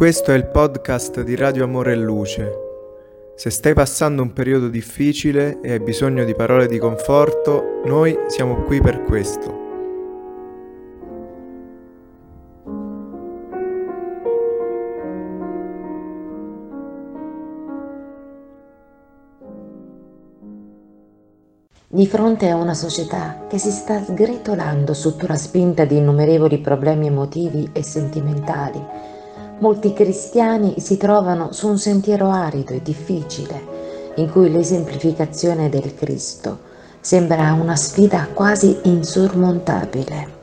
Questo è il podcast di Radio Amore e Luce. Se stai passando un periodo difficile e hai bisogno di parole di conforto, noi siamo qui per questo. Di fronte a una società che si sta sgretolando sotto la spinta di innumerevoli problemi emotivi e sentimentali, molti cristiani si trovano su un sentiero arido e difficile, in cui l'esemplificazione del Cristo sembra una sfida quasi insormontabile.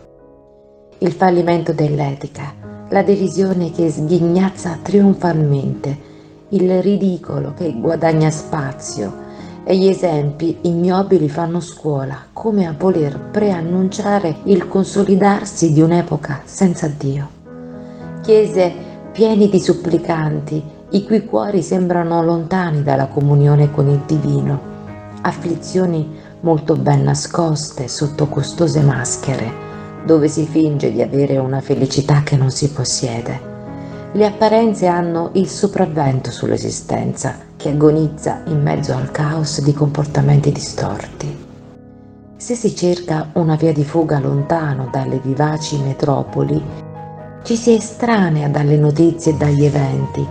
Il fallimento dell'etica, la derisione che sghignazza trionfalmente, il ridicolo che guadagna spazio, e gli esempi ignobili fanno scuola, come a voler preannunciare il consolidarsi di un'epoca senza Dio. Chiese pieni di supplicanti, i cui cuori sembrano lontani dalla comunione con il divino, afflizioni molto ben nascoste sotto costose maschere, dove si finge di avere una felicità che non si possiede. Le apparenze hanno il sopravvento sull'esistenza che agonizza in mezzo al caos di comportamenti distorti. Se si cerca una via di fuga lontano dalle vivaci metropoli, ci si estranea dalle notizie e dagli eventi.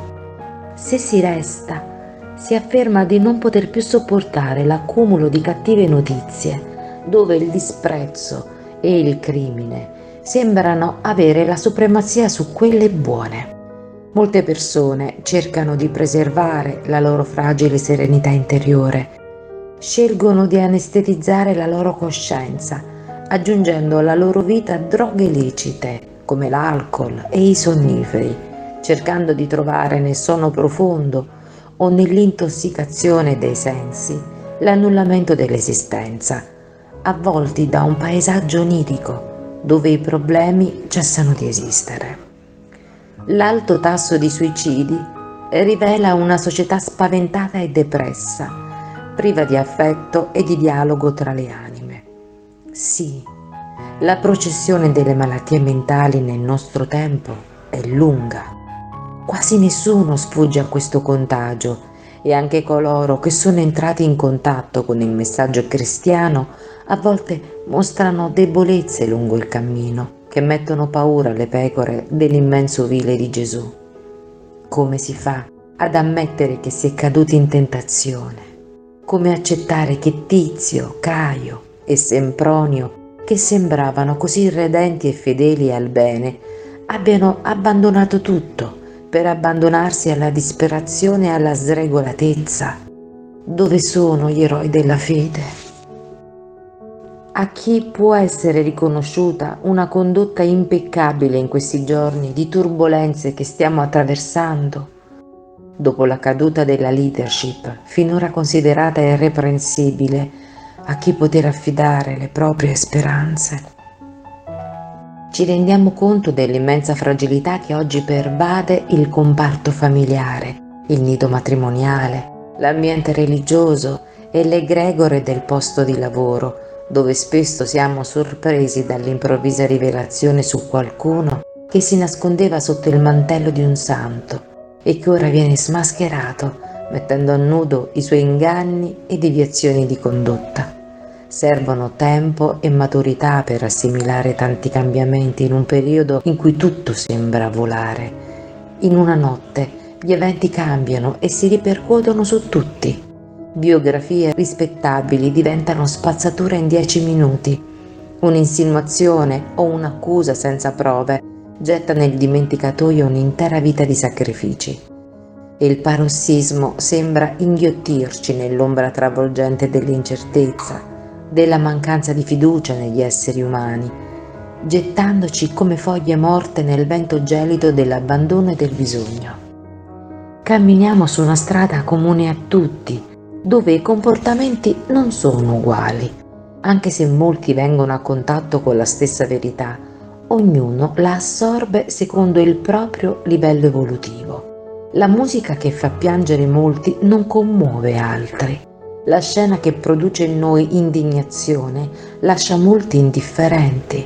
Se si resta, si afferma di non poter più sopportare l'accumulo di cattive notizie, dove il disprezzo e il crimine sembrano avere la supremazia su quelle buone. Molte persone cercano di preservare la loro fragile serenità interiore, scelgono di anestetizzare la loro coscienza, aggiungendo alla loro vita droghe lecite come l'alcol e i sonniferi, cercando di trovare nel sonno profondo o nell'intossicazione dei sensi l'annullamento dell'esistenza, avvolti da un paesaggio onirico dove i problemi cessano di esistere. L'alto tasso di suicidi rivela una società spaventata e depressa, priva di affetto e di dialogo tra le anime. Sì, la processione delle malattie mentali nel nostro tempo è lunga. Quasi nessuno sfugge a questo contagio e anche coloro che sono entrati in contatto con il messaggio cristiano a volte mostrano debolezze lungo il cammino che mettono paura alle pecore dell'immenso vile di Gesù. Come si fa ad ammettere che si è caduti in tentazione? Come accettare che Tizio, Caio e Sempronio, che sembravano così irredenti e fedeli al bene, abbiano abbandonato tutto per abbandonarsi alla disperazione e alla sregolatezza? Dove sono gli eroi della fede? a chi può essere riconosciuta una condotta impeccabile in questi giorni di turbulenze che stiamo attraversando? Dopo la caduta della leadership, finora considerata irreprensibile, a chi poter affidare le proprie speranze? Ci rendiamo conto dell'immensa fragilità che oggi pervade il comparto familiare, il nido matrimoniale, l'ambiente religioso e l'egregore del posto di lavoro, dove spesso siamo sorpresi dall'improvvisa rivelazione su qualcuno che si nascondeva sotto il mantello di un santo e che ora viene smascherato mettendo a nudo i suoi inganni e deviazioni di condotta. Servono tempo e maturità per assimilare tanti cambiamenti in un periodo in cui tutto sembra volare. In una notte gli eventi cambiano e si ripercuotono su tutti biografie rispettabili diventano spazzatura in dieci minuti. Un'insinuazione o un'accusa senza prove getta nel dimenticatoio un'intera vita di sacrifici. Il parossismo sembra inghiottirci nell'ombra travolgente dell'incertezza, della mancanza di fiducia negli esseri umani, gettandoci come foglie morte nel vento gelido dell'abbandono e del bisogno. Camminiamo su una strada comune a tutti, dove i comportamenti non sono uguali. Anche se molti vengono a contatto con la stessa verità, ognuno la assorbe secondo il proprio livello evolutivo. La musica che fa piangere molti non commuove altri. La scena che produce in noi indignazione lascia molti indifferenti.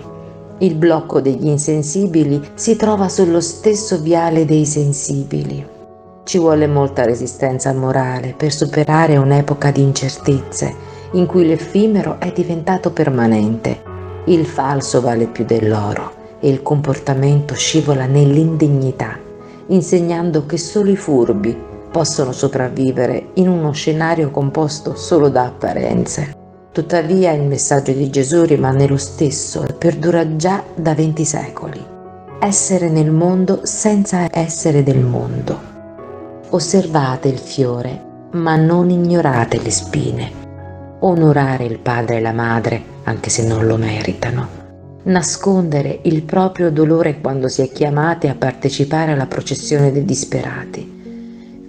Il blocco degli insensibili si trova sullo stesso viale dei sensibili. Ci vuole molta resistenza morale per superare un'epoca di incertezze in cui l'effimero è diventato permanente. Il falso vale più dell'oro e il comportamento scivola nell'indignità, insegnando che solo i furbi possono sopravvivere in uno scenario composto solo da apparenze. Tuttavia il messaggio di Gesù rimane lo stesso e perdura già da venti secoli. Essere nel mondo senza essere del mondo. Osservate il fiore, ma non ignorate le spine. Onorare il padre e la madre, anche se non lo meritano. Nascondere il proprio dolore quando si è chiamati a partecipare alla processione dei disperati.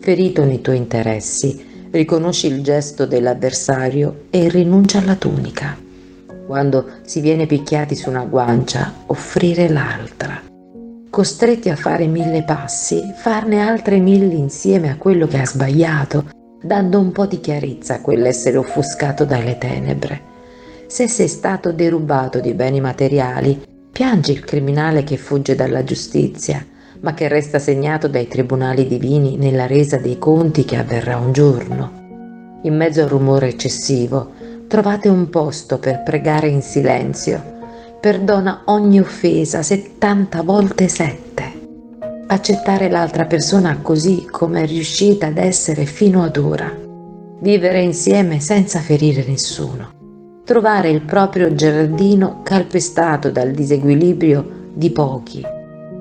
Ferito nei tuoi interessi, riconosci il gesto dell'avversario e rinuncia alla tunica. Quando si viene picchiati su una guancia, offrire l'altra costretti a fare mille passi, farne altre mille insieme a quello che ha sbagliato, dando un po' di chiarezza a quell'essere offuscato dalle tenebre. Se sei stato derubato di beni materiali, piangi il criminale che fugge dalla giustizia, ma che resta segnato dai tribunali divini nella resa dei conti che avverrà un giorno. In mezzo al rumore eccessivo, trovate un posto per pregare in silenzio perdona ogni offesa 70 volte 7. Accettare l'altra persona così come è riuscita ad essere fino ad ora. Vivere insieme senza ferire nessuno. Trovare il proprio giardino calpestato dal disequilibrio di pochi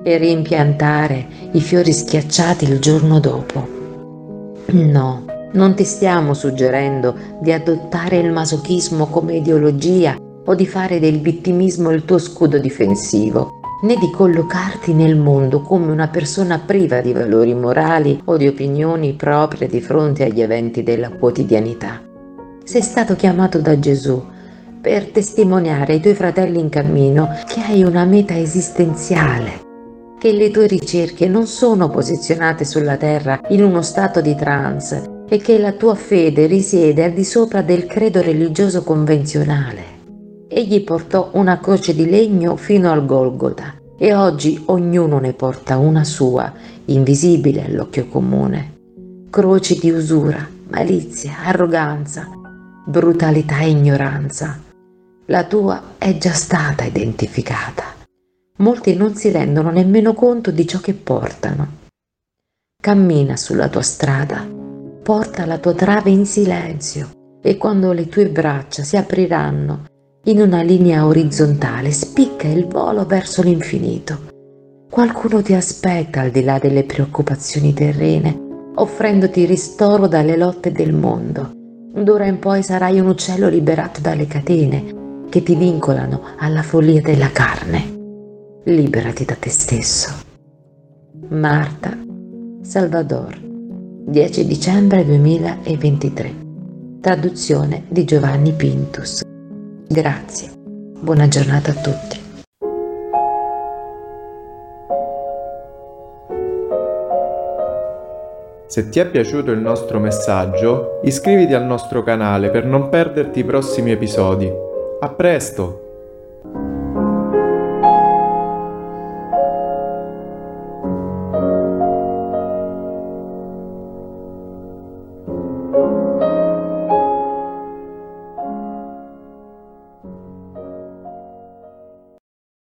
e rimpiantare i fiori schiacciati il giorno dopo. No, non ti stiamo suggerendo di adottare il masochismo come ideologia o di fare del vittimismo il tuo scudo difensivo, né di collocarti nel mondo come una persona priva di valori morali o di opinioni proprie di fronte agli eventi della quotidianità. Sei stato chiamato da Gesù per testimoniare ai tuoi fratelli in cammino che hai una meta esistenziale, che le tue ricerche non sono posizionate sulla terra in uno stato di trance e che la tua fede risiede al di sopra del credo religioso convenzionale. Egli portò una croce di legno fino al Golgota e oggi ognuno ne porta una sua, invisibile all'occhio comune. Croci di usura, malizia, arroganza, brutalità e ignoranza. La tua è già stata identificata. Molti non si rendono nemmeno conto di ciò che portano. Cammina sulla tua strada, porta la tua trave in silenzio e quando le tue braccia si apriranno in una linea orizzontale spicca il volo verso l'infinito. Qualcuno ti aspetta al di là delle preoccupazioni terrene, offrendoti ristoro dalle lotte del mondo. D'ora in poi sarai un uccello liberato dalle catene che ti vincolano alla follia della carne. Liberati da te stesso. Marta Salvador 10 dicembre 2023 Traduzione di Giovanni Pintus Grazie. Buona giornata a tutti. Se ti è piaciuto il nostro messaggio, iscriviti al nostro canale per non perderti i prossimi episodi. A presto!